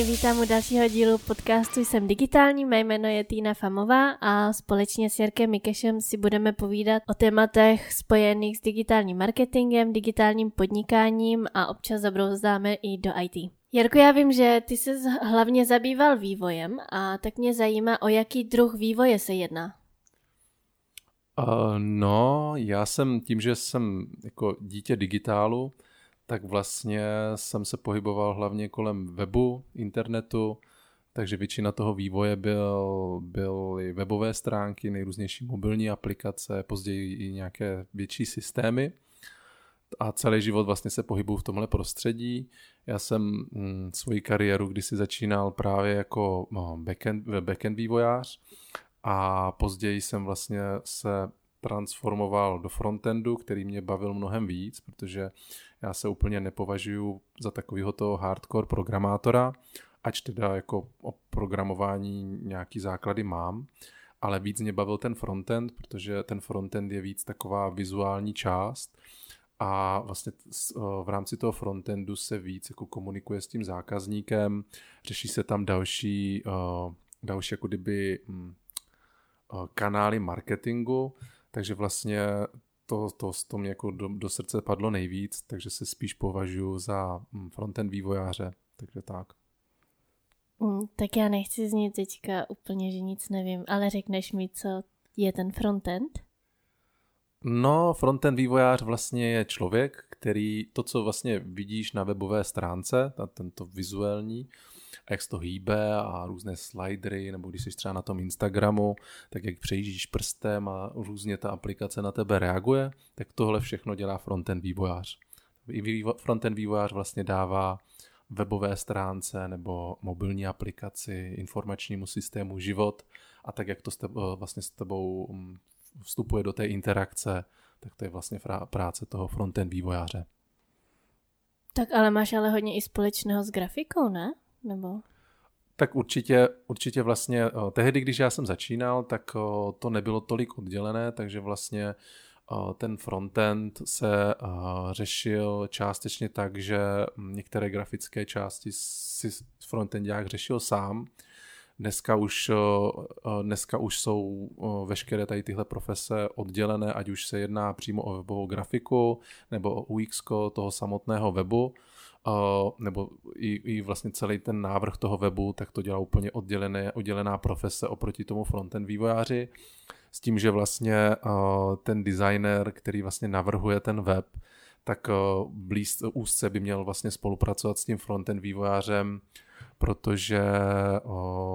všechny vítám u dalšího dílu podcastu Jsem digitální, mé jméno je Týna Famová a společně s Jarkem Mikešem si budeme povídat o tématech spojených s digitálním marketingem, digitálním podnikáním a občas zabrouzdáme i do IT. Jarko, já vím, že ty se hlavně zabýval vývojem a tak mě zajímá, o jaký druh vývoje se jedná. Uh, no, já jsem tím, že jsem jako dítě digitálu, tak vlastně jsem se pohyboval hlavně kolem webu, internetu, takže většina toho vývoje byl, byly webové stránky, nejrůznější mobilní aplikace, později i nějaké větší systémy. A celý život vlastně se pohybuju v tomhle prostředí. Já jsem hm, svoji kariéru kdysi začínal právě jako no, backend, backend vývojář a později jsem vlastně se transformoval do frontendu, který mě bavil mnohem víc, protože já se úplně nepovažuji za takového toho hardcore programátora, ač teda jako o programování nějaký základy mám, ale víc mě bavil ten frontend, protože ten frontend je víc taková vizuální část a vlastně v rámci toho frontendu se víc jako komunikuje s tím zákazníkem, řeší se tam další, další jako kdyby hm, kanály marketingu, takže vlastně to, to, to mě jako do, do srdce padlo nejvíc, takže se spíš považuji za hm, frontend vývojáře, takže tak. Mm, tak já nechci znít teďka úplně, že nic nevím, ale řekneš mi, co je ten frontend? No, frontend vývojář vlastně je člověk, který to, co vlastně vidíš na webové stránce, na tento vizuální, a jak se to hýbe a různé slidery, nebo když jsi třeba na tom Instagramu, tak jak přejíždíš prstem a různě ta aplikace na tebe reaguje, tak tohle všechno dělá frontend vývojář. Frontend vývojář vlastně dává webové stránce nebo mobilní aplikaci, informačnímu systému život a tak, jak to s tebou, vlastně s tebou mm, vstupuje do té interakce, tak to je vlastně práce toho frontend vývojáře. Tak ale máš ale hodně i společného s grafikou, ne? Nebo? Tak určitě, určitě vlastně eh, tehdy, když já jsem začínal, tak eh, to nebylo tolik oddělené, takže vlastně eh, ten frontend se řešil částečně tak, že některé grafické části si frontendák řešil sám. Dneska už, dneska už jsou veškeré tady tyhle profese oddělené, ať už se jedná přímo o webovou grafiku nebo o UX toho samotného webu nebo i, i vlastně celý ten návrh toho webu, tak to dělá úplně oddělené, oddělená profese oproti tomu frontend vývojáři, s tím, že vlastně ten designer, který vlastně navrhuje ten web, tak blíz, úzce by měl vlastně spolupracovat s tím frontend vývojářem, protože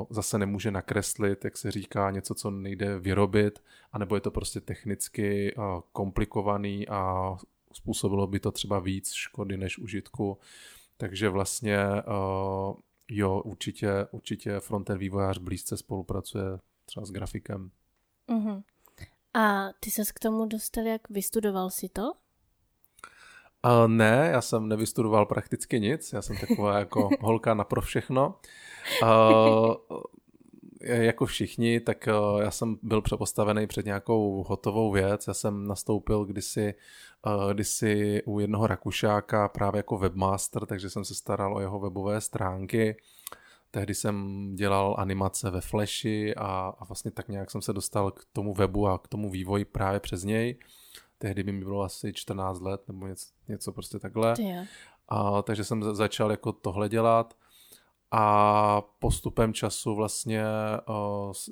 zase nemůže nakreslit, jak se říká, něco, co nejde vyrobit, anebo je to prostě technicky komplikovaný a způsobilo by to třeba víc škody než užitku. Takže vlastně uh, jo, určitě, určitě frontend vývojář blízce spolupracuje třeba s grafikem. Uh-huh. A ty ses k tomu dostal, jak vystudoval si to? Uh, ne, já jsem nevystudoval prakticky nic, já jsem taková jako holka na pro všechno. Uh, jako všichni, tak uh, já jsem byl přepostavený před nějakou hotovou věc. Já jsem nastoupil kdysi, uh, kdysi u jednoho Rakušáka právě jako webmaster, takže jsem se staral o jeho webové stránky. Tehdy jsem dělal animace ve Flashi a, a vlastně tak nějak jsem se dostal k tomu webu a k tomu vývoji právě přes něj. Tehdy by mi bylo asi 14 let nebo něco, něco prostě takhle. A, takže jsem začal jako tohle dělat a postupem času vlastně,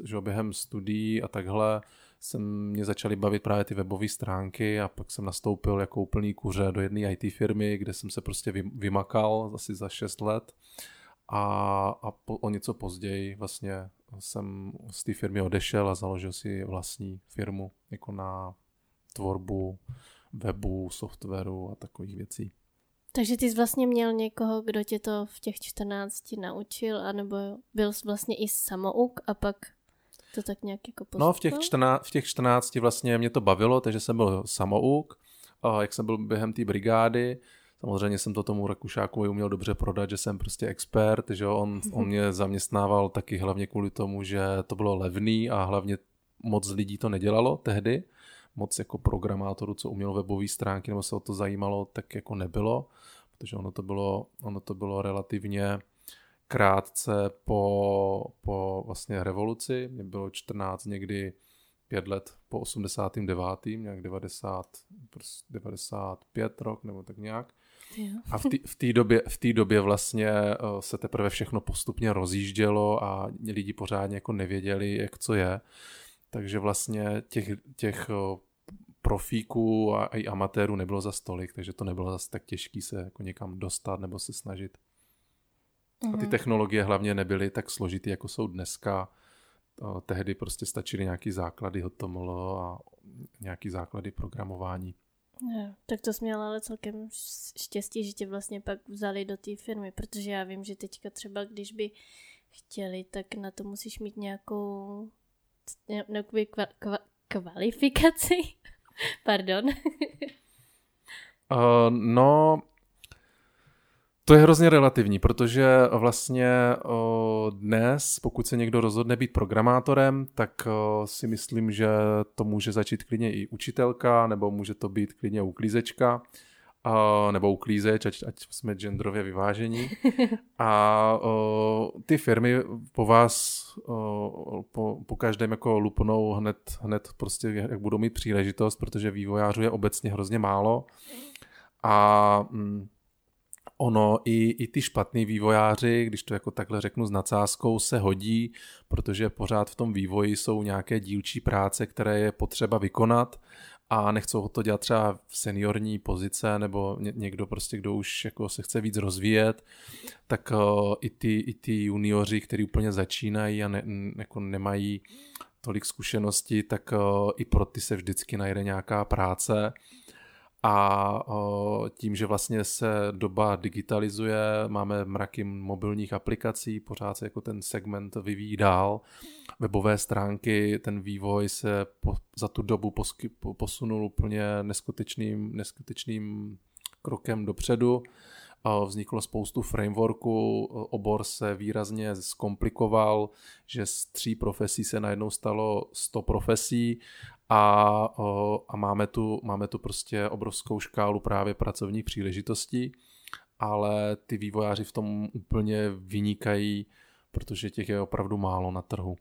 že během studií a takhle, jsem mě začaly bavit právě ty webové stránky a pak jsem nastoupil jako úplný kuře do jedné IT firmy, kde jsem se prostě vymakal asi za 6 let a, a po, o něco později vlastně jsem z té firmy odešel a založil si vlastní firmu jako na tvorbu webu, softwaru a takových věcí. Takže ty jsi vlastně měl někoho, kdo tě to v těch 14 naučil, anebo byl jsi vlastně i samouk a pak to tak nějak jako postupoval? No v těch, 14, v těch 14 vlastně mě to bavilo, takže jsem byl samouk. A jak jsem byl během té brigády, samozřejmě jsem to tomu Rakušákovi uměl dobře prodat, že jsem prostě expert, že on, on mě zaměstnával taky hlavně kvůli tomu, že to bylo levný a hlavně moc lidí to nedělalo tehdy moc jako programátorů, co umělo webové stránky nebo se o to zajímalo, tak jako nebylo, protože ono to bylo, ono to bylo relativně krátce po, po vlastně revoluci, mě bylo 14 někdy pět let po 89. nějak 90, 95 rok nebo tak nějak. A v té době, v té době vlastně eh, se teprve všechno postupně rozjíždělo a lidi pořádně jako nevěděli, jak co je. Takže vlastně těch, těch eh, profíků a i amatérů nebylo za stolik, takže to nebylo zase tak těžké se jako někam dostat nebo se snažit. A ty mhm. technologie hlavně nebyly tak složitý, jako jsou dneska. Eh, tehdy prostě stačily nějaký základy HTML a nějaký základy programování. No, tak to jsi měl ale celkem štěstí, že tě vlastně pak vzali do té firmy, protože já vím, že teďka třeba, když by chtěli, tak na to musíš mít nějakou kva, kva, kvalifikaci. Pardon. uh, no, to je hrozně relativní, protože vlastně dnes, pokud se někdo rozhodne být programátorem, tak si myslím, že to může začít klidně i učitelka, nebo může to být klidně uklízečka, nebo uklízeč, ať, ať jsme genderově vyvážení. A ty firmy po vás po, po každém jako lupnou hned, hned prostě, jak budou mít příležitost, protože vývojářů je obecně hrozně málo. A mm, ono i, i ty špatný vývojáři, když to jako takhle řeknu s nadsázkou, se hodí, protože pořád v tom vývoji jsou nějaké dílčí práce, které je potřeba vykonat a nechcou to dělat třeba v seniorní pozice nebo někdo prostě, kdo už jako se chce víc rozvíjet, tak uh, i, ty, i ty junioři, kteří úplně začínají a ne, jako nemají tolik zkušeností, tak uh, i pro ty se vždycky najde nějaká práce a tím, že vlastně se doba digitalizuje, máme mraky mobilních aplikací, pořád se jako ten segment vyvíjí dál. Webové stránky, ten vývoj se po, za tu dobu posky, posunul úplně neskutečným, neskutečným krokem dopředu. Vzniklo spoustu frameworků, obor se výrazně zkomplikoval, že z tří profesí se najednou stalo 100 profesí a, a máme, tu, máme tu prostě obrovskou škálu právě pracovních příležitostí, ale ty vývojáři v tom úplně vynikají, protože těch je opravdu málo na trhu.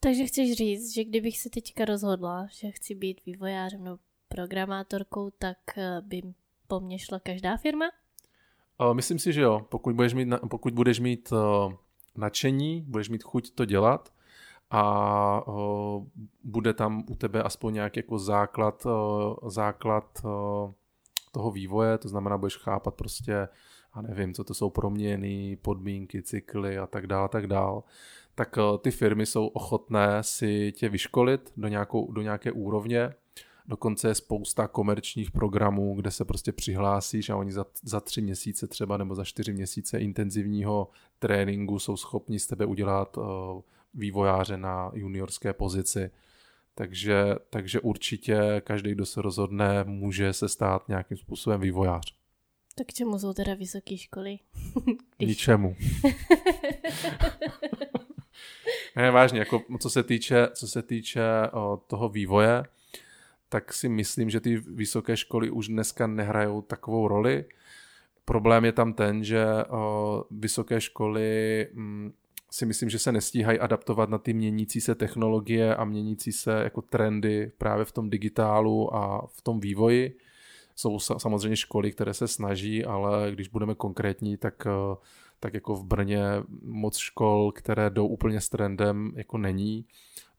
Takže chceš říct, že kdybych se teďka rozhodla, že chci být vývojářem nebo programátorkou, tak eh, by po mně šla každá firma? Myslím si, že jo. Pokud budeš mít, pokud budeš mít eh, nadšení, budeš mít chuť to dělat, a uh, bude tam u tebe aspoň nějaký jako základ, uh, základ uh, toho vývoje, to znamená, budeš chápat prostě, a nevím, co to jsou proměny, podmínky, cykly a tak dále, tak dále, tak uh, ty firmy jsou ochotné si tě vyškolit do, nějakou, do nějaké úrovně, Dokonce je spousta komerčních programů, kde se prostě přihlásíš a oni za, za tři měsíce třeba nebo za čtyři měsíce intenzivního tréninku jsou schopni z tebe udělat uh, vývojáře na juniorské pozici. Takže, takže určitě každý, kdo se rozhodne, může se stát nějakým způsobem vývojář. Tak čemu jsou teda vysoké školy? Když... Ničemu. ne, vážně, jako co se týče, co se týče o, toho vývoje, tak si myslím, že ty vysoké školy už dneska nehrajou takovou roli. Problém je tam ten, že vysoké školy mm, si myslím, že se nestíhají adaptovat na ty měnící se technologie a měnící se jako trendy právě v tom digitálu a v tom vývoji. Jsou samozřejmě školy, které se snaží, ale když budeme konkrétní, tak, tak jako v Brně moc škol, které jdou úplně s trendem, jako není.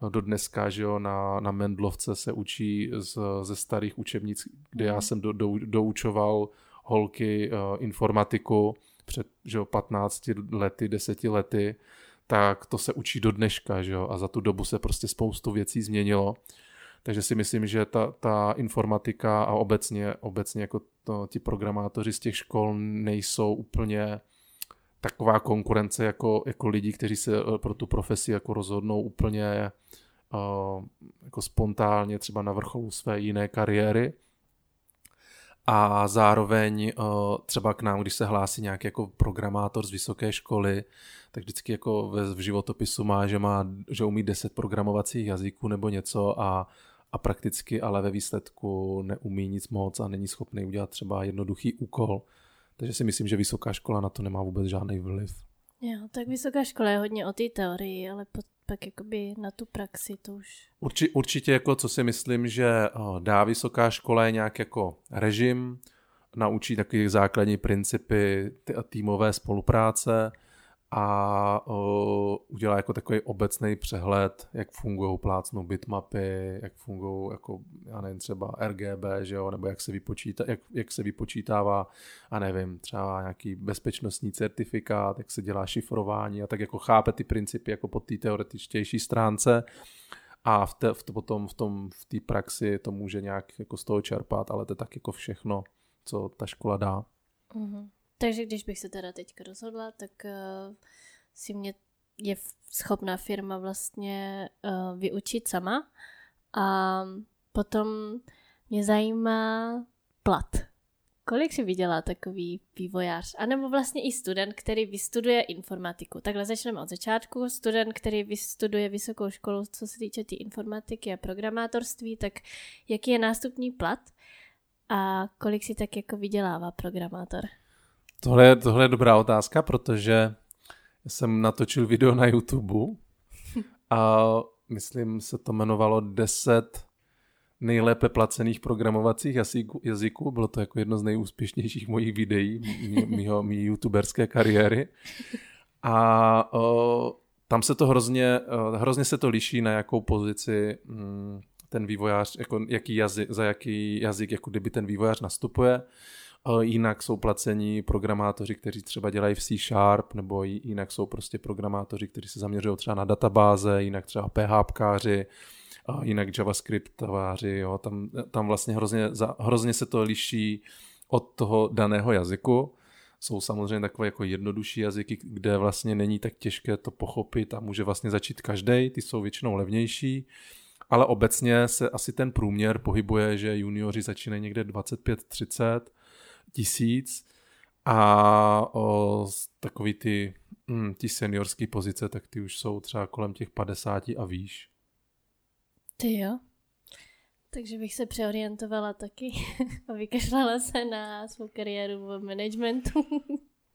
Do dneska, že jo, na, na Mendlovce se učí z, ze starých učebnic, kde já mhm. jsem do, do, doučoval holky uh, informatiku před že jo, 15 lety, 10 lety, tak to se učí do dneška, že jo, a za tu dobu se prostě spoustu věcí změnilo. Takže si myslím, že ta, ta informatika a obecně, obecně jako to, ti programátoři z těch škol nejsou úplně taková konkurence jako, jako lidi, kteří se eh, pro tu profesi jako rozhodnou úplně uh, jako spontánně třeba na vrcholu své jiné kariéry a zároveň uh, třeba k nám, když se hlásí nějaký jako programátor z vysoké školy, tak vždycky jako ve, v životopisu má, že, má, že umí 10 programovacích jazyků nebo něco a, a prakticky ale ve výsledku neumí nic moc a není schopný udělat třeba jednoduchý úkol. Takže si myslím, že vysoká škola na to nemá vůbec žádný vliv. Jo, tak vysoká škola je hodně o té teorii, ale pak jakoby na tu praxi to už... Urči, určitě jako co si myslím, že dá vysoká škola je nějak jako režim, naučí takové základní principy týmové spolupráce, a udělá jako takový obecný přehled, jak fungují plácnou bitmapy, jak fungují jako, já nevím, třeba RGB, že jo, nebo jak se, vypočítá, jak, jak se vypočítává, a nevím, třeba nějaký bezpečnostní certifikát, jak se dělá šifrování a tak jako chápe ty principy jako po té teoretičtější stránce a v te, v to, potom v tom v té praxi to může nějak jako z toho čerpat, ale to je tak jako všechno, co ta škola dá. Mm-hmm. Takže když bych se teda teďka rozhodla, tak uh, si mě je schopná firma vlastně uh, vyučit sama a potom mě zajímá plat. Kolik si vydělá takový vývojář? A nebo vlastně i student, který vystuduje informatiku. Takhle začneme od začátku. Student, který vystuduje vysokou školu, co se týče té tý informatiky a programátorství, tak jaký je nástupní plat a kolik si tak jako vydělává programátor? Tohle je, tohle je dobrá otázka, protože jsem natočil video na YouTube a myslím se to jmenovalo 10 nejlépe placených programovacích jazyků. Bylo to jako jedno z nejúspěšnějších mojich videí mýho, mý youtuberské kariéry. A o, tam se to hrozně, o, hrozně se to liší, na jakou pozici m, ten vývojář, jako jaký jazyk, za jaký jazyk, jako kdyby ten vývojář nastupuje. Jinak jsou placení programátoři, kteří třeba dělají v C Sharp, nebo jinak jsou prostě programátoři, kteří se zaměřují třeba na databáze, jinak třeba PHPkáři, jinak JavaScriptováři, jo, tam, tam vlastně hrozně, hrozně se to liší od toho daného jazyku. Jsou samozřejmě takové jako jednodušší jazyky, kde vlastně není tak těžké to pochopit a může vlastně začít každý, ty jsou většinou levnější, ale obecně se asi ten průměr pohybuje, že junioři začínají někde 25-30 tisíc a o, takový ty, mm, ty seniorské pozice, tak ty už jsou třeba kolem těch 50 a výš. Ty jo. Takže bych se přeorientovala taky a vykašlala se na svou kariéru v managementu.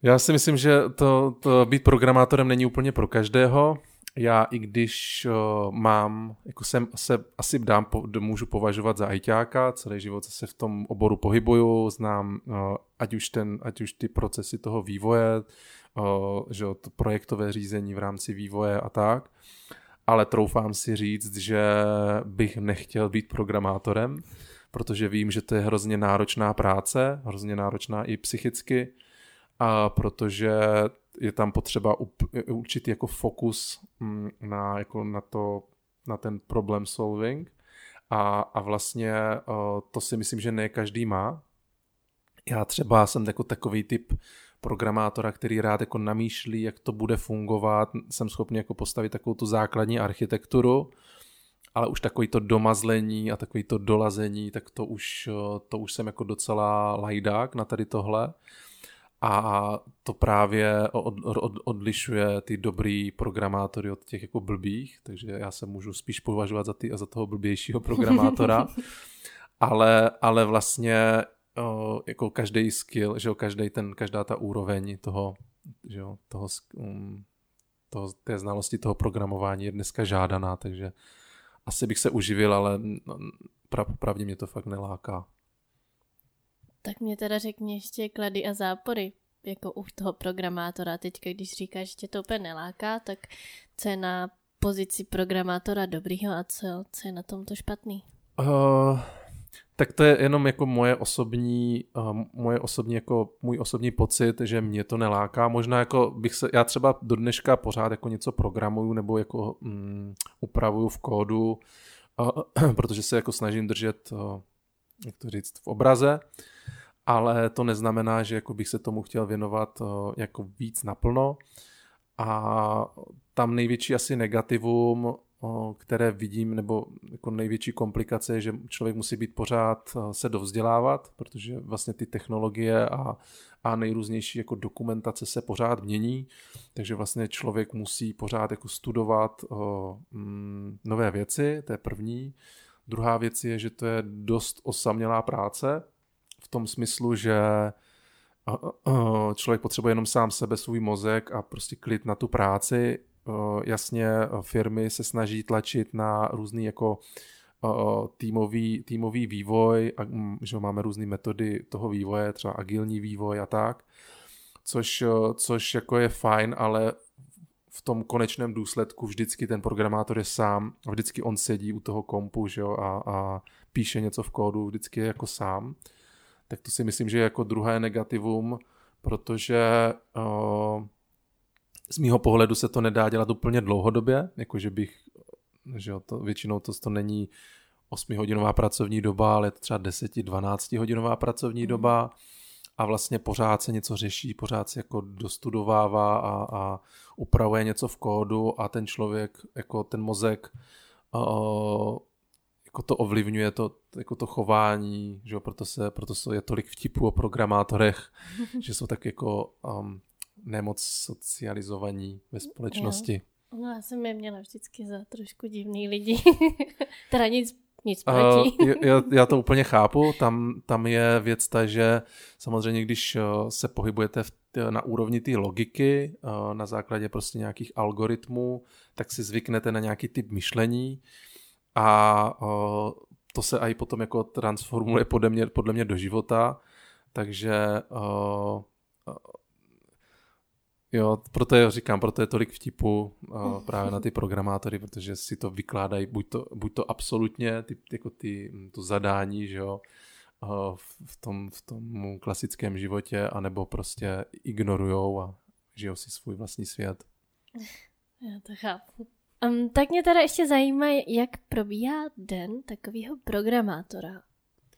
Já si myslím, že to, to být programátorem není úplně pro každého já i když uh, mám, jako jsem se asi dám, po, můžu považovat za ajťáka, celý život se v tom oboru pohybuju, znám uh, ať už, ten, ať už ty procesy toho vývoje, uh, že to projektové řízení v rámci vývoje a tak, ale troufám si říct, že bych nechtěl být programátorem, protože vím, že to je hrozně náročná práce, hrozně náročná i psychicky, a protože je tam potřeba určitý jako fokus mm, na, jako na, to, na ten problem solving a, a vlastně to si myslím, že ne každý má. Já třeba jsem jako takový typ programátora, který rád jako namýšlí, jak to bude fungovat, jsem schopný jako postavit takovou tu základní architekturu, ale už takový to domazlení a takový to dolazení, tak to už, to už jsem jako docela lajdák na tady tohle. A to právě od, od, odlišuje ty dobrý programátory od těch jako blbých, takže já se můžu spíš považovat za, ty, za toho blbějšího programátora. ale, ale vlastně o, jako každý skill, že jo, každý ten, každá ta úroveň toho, že jo, toho, um, toho, té znalosti toho programování je dneska žádaná, takže asi bych se uživil, ale no, pravdě mě to fakt neláká. Tak mě teda řekni ještě klady a zápory, jako u toho programátora. Teď, když říkáš, že tě to úplně neláká, tak co je na pozici programátora dobrýho a co, co je na tomto špatný? Uh, tak to je jenom jako moje osobní, uh, moje osobní jako můj osobní pocit, že mě to neláká. Možná jako bych se, já třeba do dneška pořád jako něco programuju nebo jako um, upravuju v kódu, uh, protože se jako snažím držet, uh, jak to říct, v obraze ale to neznamená, že jako bych se tomu chtěl věnovat eh, jako víc naplno. A tam největší asi negativum, eh, které vidím, nebo jako největší komplikace je, že člověk musí být pořád eh, se dovzdělávat, protože vlastně ty technologie a, a nejrůznější jako dokumentace se pořád mění, takže vlastně člověk musí pořád jako studovat mm, nové věci, to je první. Druhá věc je, že to je dost osamělá práce, v tom smyslu, že člověk potřebuje jenom sám sebe, svůj mozek a prostě klid na tu práci. Jasně firmy se snaží tlačit na různý jako týmový, týmový vývoj, a, mm, že máme různé metody toho vývoje, třeba agilní vývoj a tak, což, což jako je fajn, ale v tom konečném důsledku vždycky ten programátor je sám, vždycky on sedí u toho kompu že jo, a, a píše něco v kódu, vždycky je jako sám. Tak to si myslím, že je jako druhé negativum, protože uh, z mýho pohledu se to nedá dělat úplně dlouhodobě, jakože bych, že jo, to, většinou to, to není 8-hodinová pracovní doba, ale je to třeba 10-12 hodinová pracovní mm. doba a vlastně pořád se něco řeší, pořád se jako dostudovává a, a upravuje něco v kódu a ten člověk, jako ten mozek uh, jako to ovlivňuje to, jako to chování, že jo, proto, se, proto se je tolik vtipů o programátorech, že jsou tak jako um, nemoc socializovaní ve společnosti. Jo. No já jsem je měla vždycky za trošku divný lidi. teda nic nic proti. Uh, já, já to úplně chápu. Tam, tam je věc ta, že samozřejmě, když uh, se pohybujete v, na úrovni té logiky, uh, na základě prostě nějakých algoritmů, tak si zvyknete na nějaký typ myšlení a to se i potom jako transformuje podle mě, podle mě do života. Takže Jo, proto je, říkám, proto je tolik vtipu uh, právě na ty programátory, protože si to vykládají buď to, buď to absolutně, ty, jako ty, to zadání, že jo, uh, v, tom, v tom klasickém životě, anebo prostě ignorujou a žijou si svůj vlastní svět. Já to chápu. Um, tak mě teda ještě zajímá, jak probíhá den takového programátora.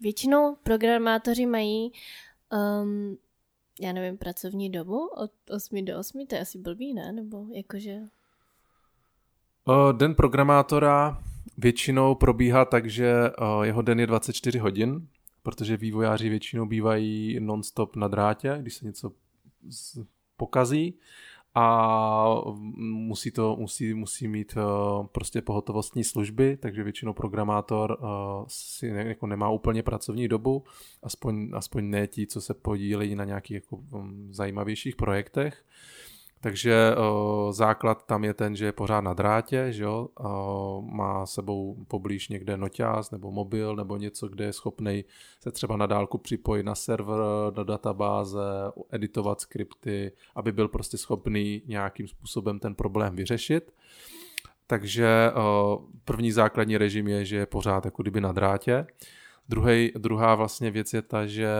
Většinou programátoři mají um, já nevím, pracovní dobu od 8 do 8, to je asi blbý, ne? Nebo jakože... Den programátora většinou probíhá tak, že jeho den je 24 hodin, protože vývojáři většinou bývají non-stop na drátě, když se něco pokazí a musí to musí, musí mít uh, prostě pohotovostní služby, takže většinou programátor uh, si ne, jako nemá úplně pracovní dobu, aspoň, aspoň ne ti, co se podílejí na nějakých jako, um, zajímavějších projektech. Takže základ tam je ten, že je pořád na drátě, že jo? Má sebou poblíž někde noťáz nebo mobil nebo něco, kde je schopný se třeba na dálku připojit na server, do databáze, editovat skripty, aby byl prostě schopný nějakým způsobem ten problém vyřešit. Takže první základní režim je, že je pořád jako kdyby na drátě. Druhej, druhá vlastně věc je ta, že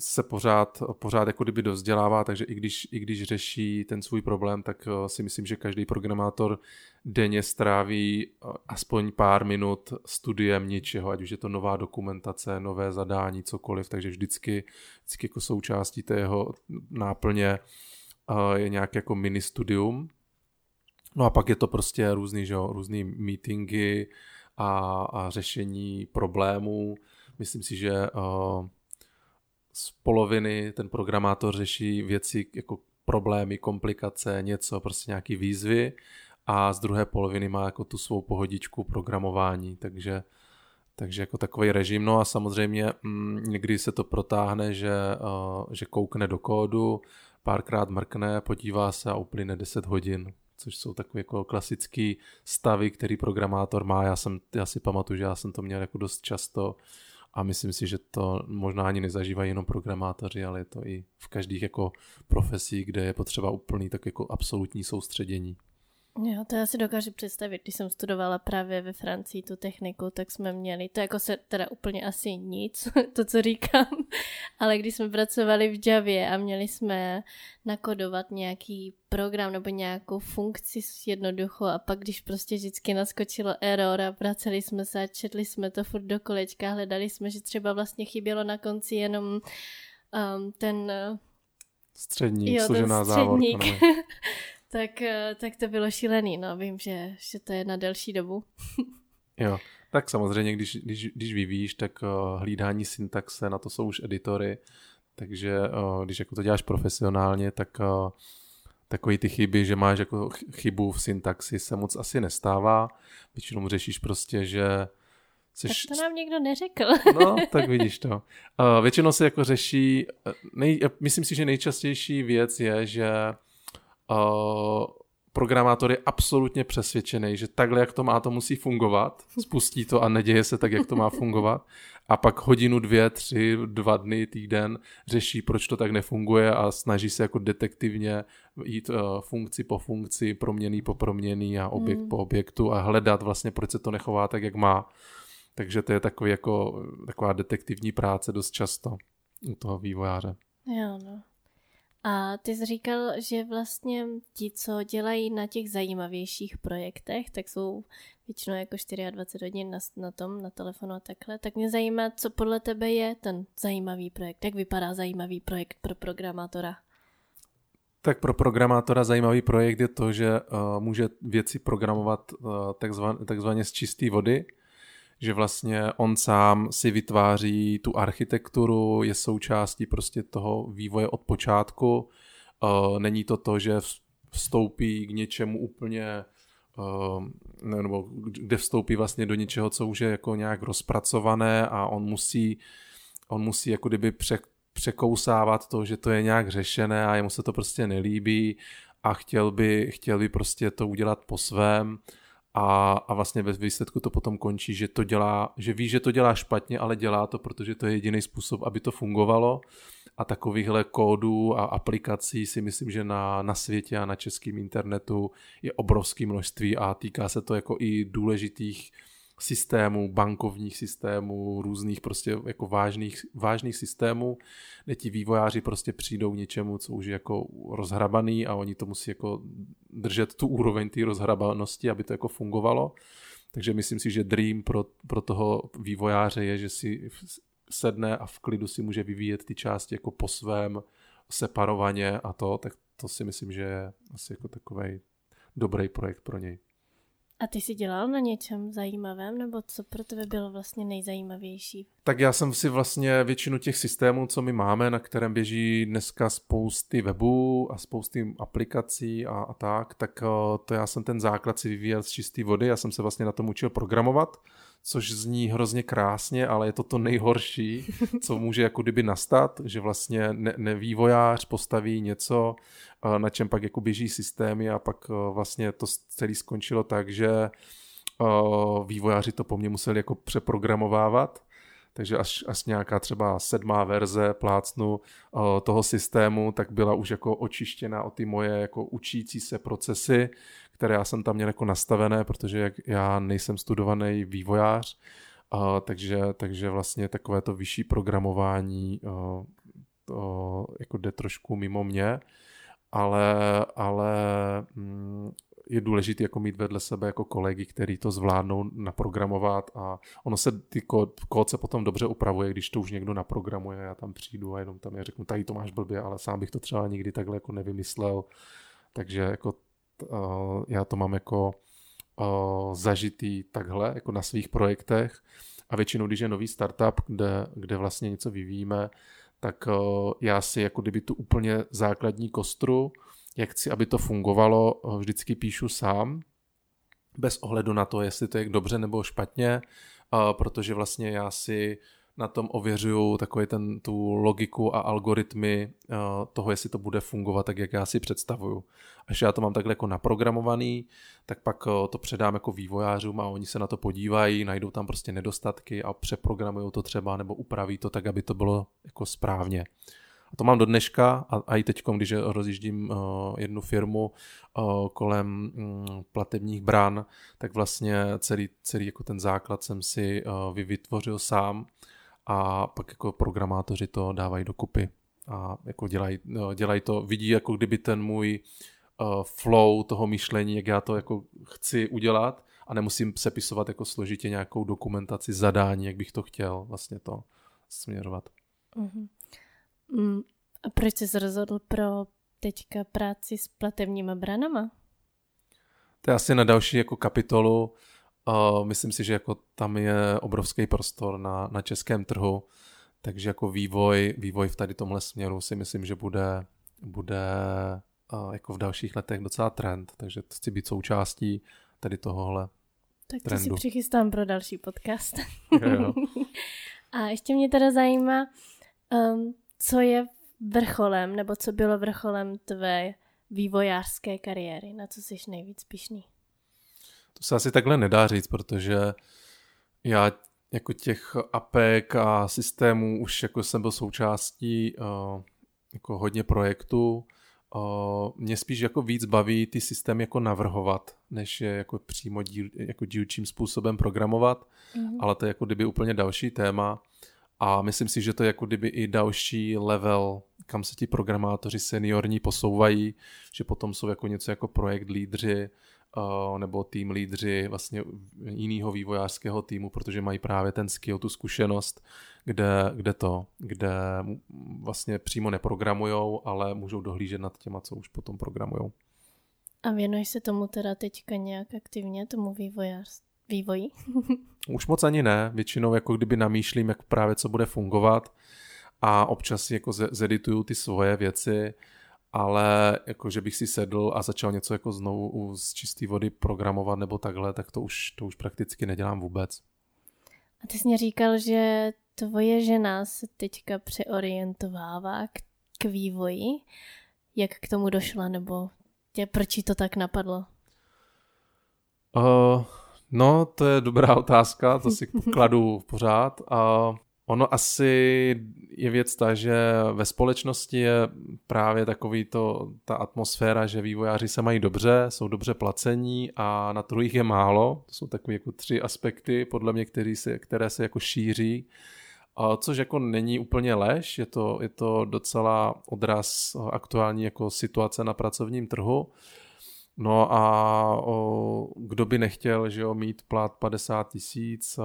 se pořád, pořád jako kdyby dozdělává, takže i když, i když řeší ten svůj problém, tak eh, si myslím, že každý programátor denně stráví eh, aspoň pár minut studiem něčeho, ať už je to nová dokumentace, nové zadání, cokoliv, takže vždycky, vždycky jako součástí té jeho náplně eh, je nějaké jako mini studium. No a pak je to prostě různý, že jo, různý meetingy a, a řešení problémů. Myslím si, že z poloviny ten programátor řeší věci jako problémy, komplikace, něco, prostě nějaký výzvy a z druhé poloviny má jako tu svou pohodičku programování, takže takže jako takový režim. No a samozřejmě mm, někdy se to protáhne, že, uh, že koukne do kódu, párkrát mrkne, podívá se a uplyne 10 hodin, což jsou takové jako klasické stavy, který programátor má. Já, jsem, já si pamatuju, že já jsem to měl jako dost často, a myslím si, že to možná ani nezažívají jenom programátoři, ale je to i v každých jako profesí, kde je potřeba úplný tak jako absolutní soustředění. Jo, to já si dokážu představit, když jsem studovala právě ve Francii tu techniku, tak jsme měli, to jako se teda úplně asi nic, to, co říkám, ale když jsme pracovali v Javě a měli jsme nakodovat nějaký program nebo nějakou funkci jednoducho a pak když prostě vždycky naskočilo error a vraceli jsme se a četli jsme to furt do kolečka, hledali jsme, že třeba vlastně chybělo na konci jenom um, ten střední, jo, složená závorka. tak, eh, tak to bylo šílený, no vím, že, že to je na delší dobu. jo, tak samozřejmě, když, když, když vyvíjíš, tak uh, hlídání syntaxe, na to jsou už editory, takže uh, když jako to děláš profesionálně, tak uh, takový ty chyby, že máš jako chybu v syntaxi se moc asi nestává. Většinou řešíš prostě, že Seš... Tak to nám někdo neřekl. no, tak vidíš to. Uh, většinou se jako řeší, nej, myslím si, že nejčastější věc je, že uh, programátor je absolutně přesvědčený, že takhle, jak to má, to musí fungovat. Spustí to a neděje se tak, jak to má fungovat. A pak hodinu, dvě, tři, dva dny, týden řeší, proč to tak nefunguje a snaží se jako detektivně jít uh, funkci po funkci, proměný po proměný a objekt mm. po objektu a hledat vlastně, proč se to nechová tak, jak má. Takže to je takový jako, taková detektivní práce dost často u toho vývojáře. Jo, no. A ty jsi říkal, že vlastně ti, co dělají na těch zajímavějších projektech, tak jsou většinou jako 24 hodin na, na tom, na telefonu a takhle. Tak mě zajímá, co podle tebe je ten zajímavý projekt. Jak vypadá zajímavý projekt pro programátora? Tak pro programátora zajímavý projekt je to, že uh, může věci programovat uh, takzvaně, takzvaně z čisté vody, že vlastně on sám si vytváří tu architekturu, je součástí prostě toho vývoje od počátku. Uh, není to to, že vstoupí k něčemu úplně uh, nebo kde vstoupí vlastně do něčeho, co už je jako nějak rozpracované a on musí, on musí jako kdyby pře, překousávat to, že to je nějak řešené a jemu se to prostě nelíbí a chtěl by, chtěl by prostě to udělat po svém a, a vlastně ve výsledku to potom končí, že to dělá, že ví, že to dělá špatně, ale dělá to, protože to je jediný způsob, aby to fungovalo. A takovýchhle kódů a aplikací si myslím, že na, na světě a na českém internetu je obrovské množství a týká se to jako i důležitých systémů, bankovních systémů, různých prostě jako vážných, vážných systémů, kde ti vývojáři prostě přijdou něčemu, co už je jako rozhrabaný a oni to musí jako držet tu úroveň té rozhrabanosti, aby to jako fungovalo. Takže myslím si, že dream pro, pro toho vývojáře je, že si sedne a v klidu si může vyvíjet ty části jako po svém separovaně a to, tak to si myslím, že je asi jako takový dobrý projekt pro něj. A ty jsi dělal na něčem zajímavém, nebo co pro tebe bylo vlastně nejzajímavější? Tak já jsem si vlastně většinu těch systémů, co my máme, na kterém běží dneska spousty webů a spousty aplikací a, a tak, tak eh, to já jsem ten základ si vyvíjel z čisté vody, já jsem se vlastně na tom učil programovat, což zní hrozně krásně, ale je to to nejhorší, co může jako kdyby nastat, že vlastně ne, nevývojář postaví něco, eh, na čem pak jako běží systémy a pak eh, vlastně to celé skončilo tak, že eh, vývojáři to po mně museli jako přeprogramovávat, takže až, až nějaká třeba sedmá verze plácnu toho systému, tak byla už jako očištěna o ty moje jako učící se procesy, které já jsem tam měl jako nastavené, protože jak já nejsem studovaný vývojář, uh, takže, takže vlastně takové to vyšší programování uh, to jako jde trošku mimo mě, ale, ale mm, je důležité jako mít vedle sebe jako kolegy, který to zvládnou naprogramovat a ono se ty kód, kód se potom dobře upravuje, když to už někdo naprogramuje, já tam přijdu a jenom tam je řeknu, tady to máš blbě, ale sám bych to třeba nikdy takhle jako nevymyslel, takže jako uh, já to mám jako uh, zažitý takhle, jako na svých projektech a většinou, když je nový startup, kde, kde vlastně něco vyvíjíme, tak uh, já si jako kdyby tu úplně základní kostru, jak chci, aby to fungovalo, vždycky píšu sám, bez ohledu na to, jestli to je dobře nebo špatně, uh, protože vlastně já si na tom ověřuju takový ten, tu logiku a algoritmy uh, toho, jestli to bude fungovat tak, jak já si představuju. Až já to mám takhle jako naprogramovaný, tak pak to předám jako vývojářům a oni se na to podívají, najdou tam prostě nedostatky a přeprogramují to třeba nebo upraví to tak, aby to bylo jako správně. A to mám do dneška a, a i teď, když rozjíždím uh, jednu firmu uh, kolem um, platebních brán, tak vlastně celý, celý jako ten základ jsem si uh, vytvořil sám a pak jako programátoři to dávají dokupy a jako dělají, dělají to, vidí jako kdyby ten můj flow toho myšlení, jak já to jako chci udělat a nemusím sepisovat jako složitě nějakou dokumentaci, zadání, jak bych to chtěl vlastně to směrovat. Uh-huh. Mm, a proč jsi rozhodl pro teďka práci s platebníma branama? To je asi na další jako kapitolu. Uh, myslím si, že jako tam je obrovský prostor na, na českém trhu, takže jako vývoj, vývoj v tady tomhle směru si myslím, že bude, bude uh, jako v dalších letech docela trend, takže chci být součástí tady tohohle. Tak to trendu. si přichystám pro další podcast. Jo, jo. A ještě mě teda zajímá, um, co je vrcholem, nebo co bylo vrcholem tvé vývojářské kariéry, na co jsi nejvíc pišný? To se asi takhle nedá říct, protože já jako těch APEK a systémů už jako jsem byl součástí uh, jako hodně projektů. Uh, mě spíš jako víc baví ty systémy jako navrhovat, než je jako přímo díl, jako dílčím způsobem programovat, Mhm. ale to je jako kdyby úplně další téma. A myslím si, že to je jako kdyby i další level, kam se ti programátoři seniorní posouvají, že potom jsou jako něco jako projekt lídři, uh, nebo tým lídři vlastně jiného vývojářského týmu, protože mají právě ten skill, tu zkušenost, kde, kde to, kde vlastně přímo neprogramujou, ale můžou dohlížet nad těma, co už potom programujou. A věnuješ se tomu teda teďka nějak aktivně, tomu vývojář, vývoji? Už moc ani ne, většinou jako kdyby namýšlím, jak právě co bude fungovat a občas si jako ze- zedituju ty svoje věci, ale jako že bych si sedl a začal něco jako znovu z čisté vody programovat nebo takhle, tak to už, to už prakticky nedělám vůbec. A ty jsi mě říkal, že tvoje žena se teďka přeorientovává k, k vývoji. Jak k tomu došla, nebo tě, proč jí to tak napadlo? Uh, no, to je dobrá otázka, to si kladu pořád. Uh, ono asi je věc ta, že ve společnosti je právě takový to, ta atmosféra, že vývojáři se mají dobře, jsou dobře placení a na trhu je málo. To jsou takové jako tři aspekty, podle mě, který se, které se jako šíří. A což jako není úplně lež, je to, je to docela odraz aktuální jako situace na pracovním trhu. No a o, kdo by nechtěl že jo, mít plat 50 tisíc,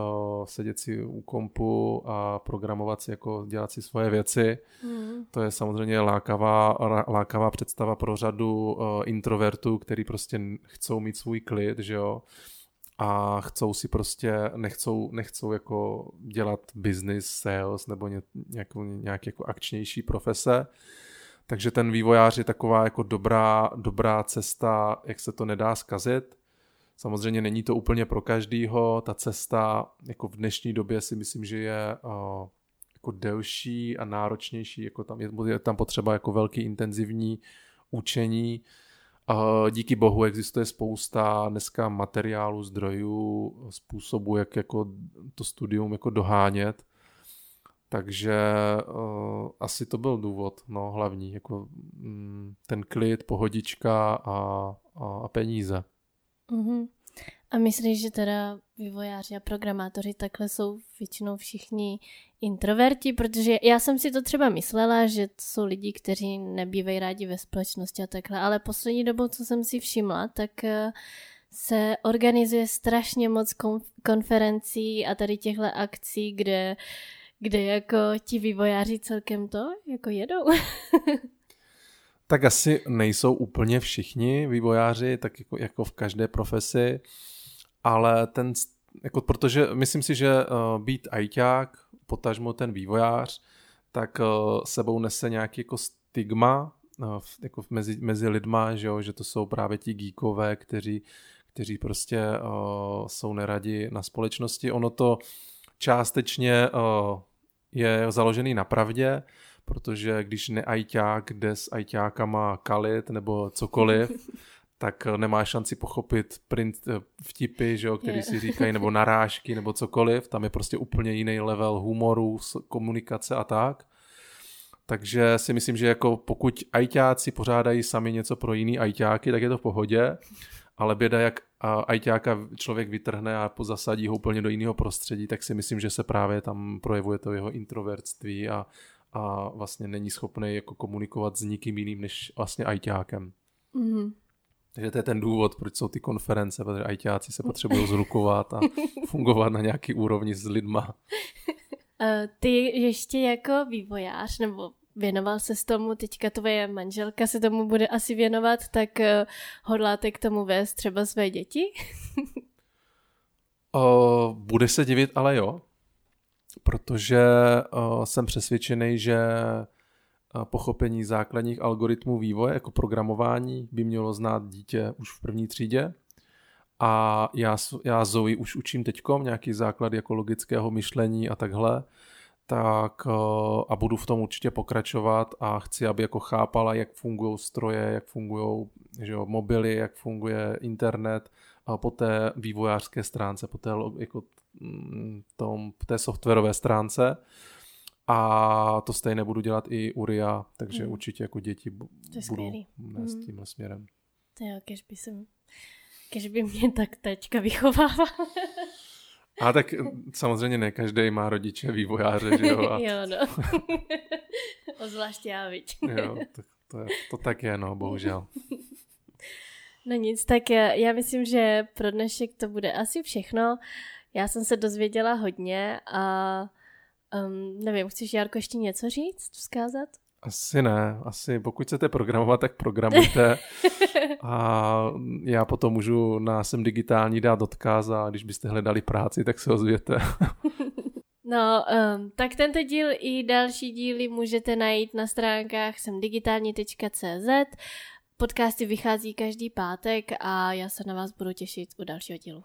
sedět si u kompu a programovat si, jako dělat si svoje věci, Hmm. to je samozřejmě lákavá, lákavá představa pro řadu o, introvertů, který prostě chcou mít svůj klid, že jo, a chcou si prostě, nechcou, nechcou jako dělat business, sales nebo ně, nějakou, nějak jako akčnější profese, takže ten vývojář je taková jako dobrá, dobrá cesta, jak se to nedá zkazit. Samozřejmě není to úplně pro každýho, ta cesta jako v dnešní době si myslím, že je uh, jako delší a náročnější, jako tam je, je tam potřeba jako velký intenzivní učení. Uh, díky bohu existuje spousta dneska materiálu, zdrojů, způsobů, jak jako to studium jako dohánět. Takže uh, asi to byl důvod, no hlavní, jako mm, ten klid, pohodička a, a, a peníze. Mhm. A myslíš, že teda vývojáři a programátoři takhle jsou většinou všichni introverti? Protože já jsem si to třeba myslela, že jsou lidi, kteří nebývají rádi ve společnosti a takhle, ale poslední dobou, co jsem si všimla, tak eh, se organizuje strašně moc konf- konferencí a tady těchto akcí, kde, kde jako ti vývojáři celkem to jako jedou. Tak asi nejsou úplně všichni vývojáři, tak jako, jako v každé profesi, ale ten, jako protože myslím si, že uh, být ajťák, potažmo ten vývojář, tak uh, sebou nese nějaký jako stigma uh, jako mezi, mezi lidma, že, jo, že to jsou právě ti geekové, kteří, kteří prostě uh, jsou neradi na společnosti. Ono to částečně uh, je založený na pravdě, protože když neajťák jde s ajťákama kalit nebo cokoliv, tak nemá šanci pochopit print, vtipy, že jo, který si říkají, nebo narážky, nebo cokoliv. Tam je prostě úplně jiný level humoru, komunikace a tak. Takže si myslím, že jako pokud ajťáci pořádají sami něco pro jiný ajťáky, tak je to v pohodě, ale běda, jak ajťáka člověk vytrhne a zasadí ho úplně do jiného prostředí, tak si myslím, že se právě tam projevuje to jeho introvertství a, a vlastně není schopný jako komunikovat s nikým jiným než vlastně ajťákem. Mhm. Takže to je ten důvod, proč jsou ty konference, protože ajťáci se potřebují zlukovat a fungovat na nějaký úrovni s lidma. Eh, Ty ještě jako vývojář, nebo věnoval se s tomu, teďka tvoje manželka se tomu bude asi věnovat, tak eh, hodláte k tomu vést třeba své děti? Uh, bude se divit, ale jo, protože uh, jsem přesvědčený, že uh, pochopení základních algoritmů vývoje jako programování by mělo znát dítě už v první třídě. A já, já Zoe už učím teďkom nějaký základ jako logického myšlení a takhle tak eh, a budu v tom určitě pokračovat a chci, aby jako chápala, jak fungují stroje, jak fungují mobily, jak funguje internet a po té vývojářské stránce, po té, jako, mm, tom, po té softwarové stránce. A to stejně budu dělat i u RIA, takže hmm. určitě jako děti budu nést hmm. tímhle směrem. To jo, kež by, jsem, kež by mě tak tačka vychovával. A tak samozřejmě ne každý má rodiče vývojáře, že jo? A... jo, no. Ozvlášť já, viď. jo, to, to, je, to tak je, no, bohužel. No nic, tak já, já myslím, že pro dnešek to bude asi všechno. Já jsem se dozvěděla hodně a um, nevím, chceš Jarko ještě něco říct, vzkázat? Asi ne, asi pokud chcete programovat, tak programujte a já potom můžu na Jsem digitální dát odkaz a když byste hledali práci, tak se ozvěte. No, um, tak tento díl i další díly můžete najít na stránkách semdigitální.cz. Podcasty vychází každý pátek a já se na vás budu těšit u dalšího dílu.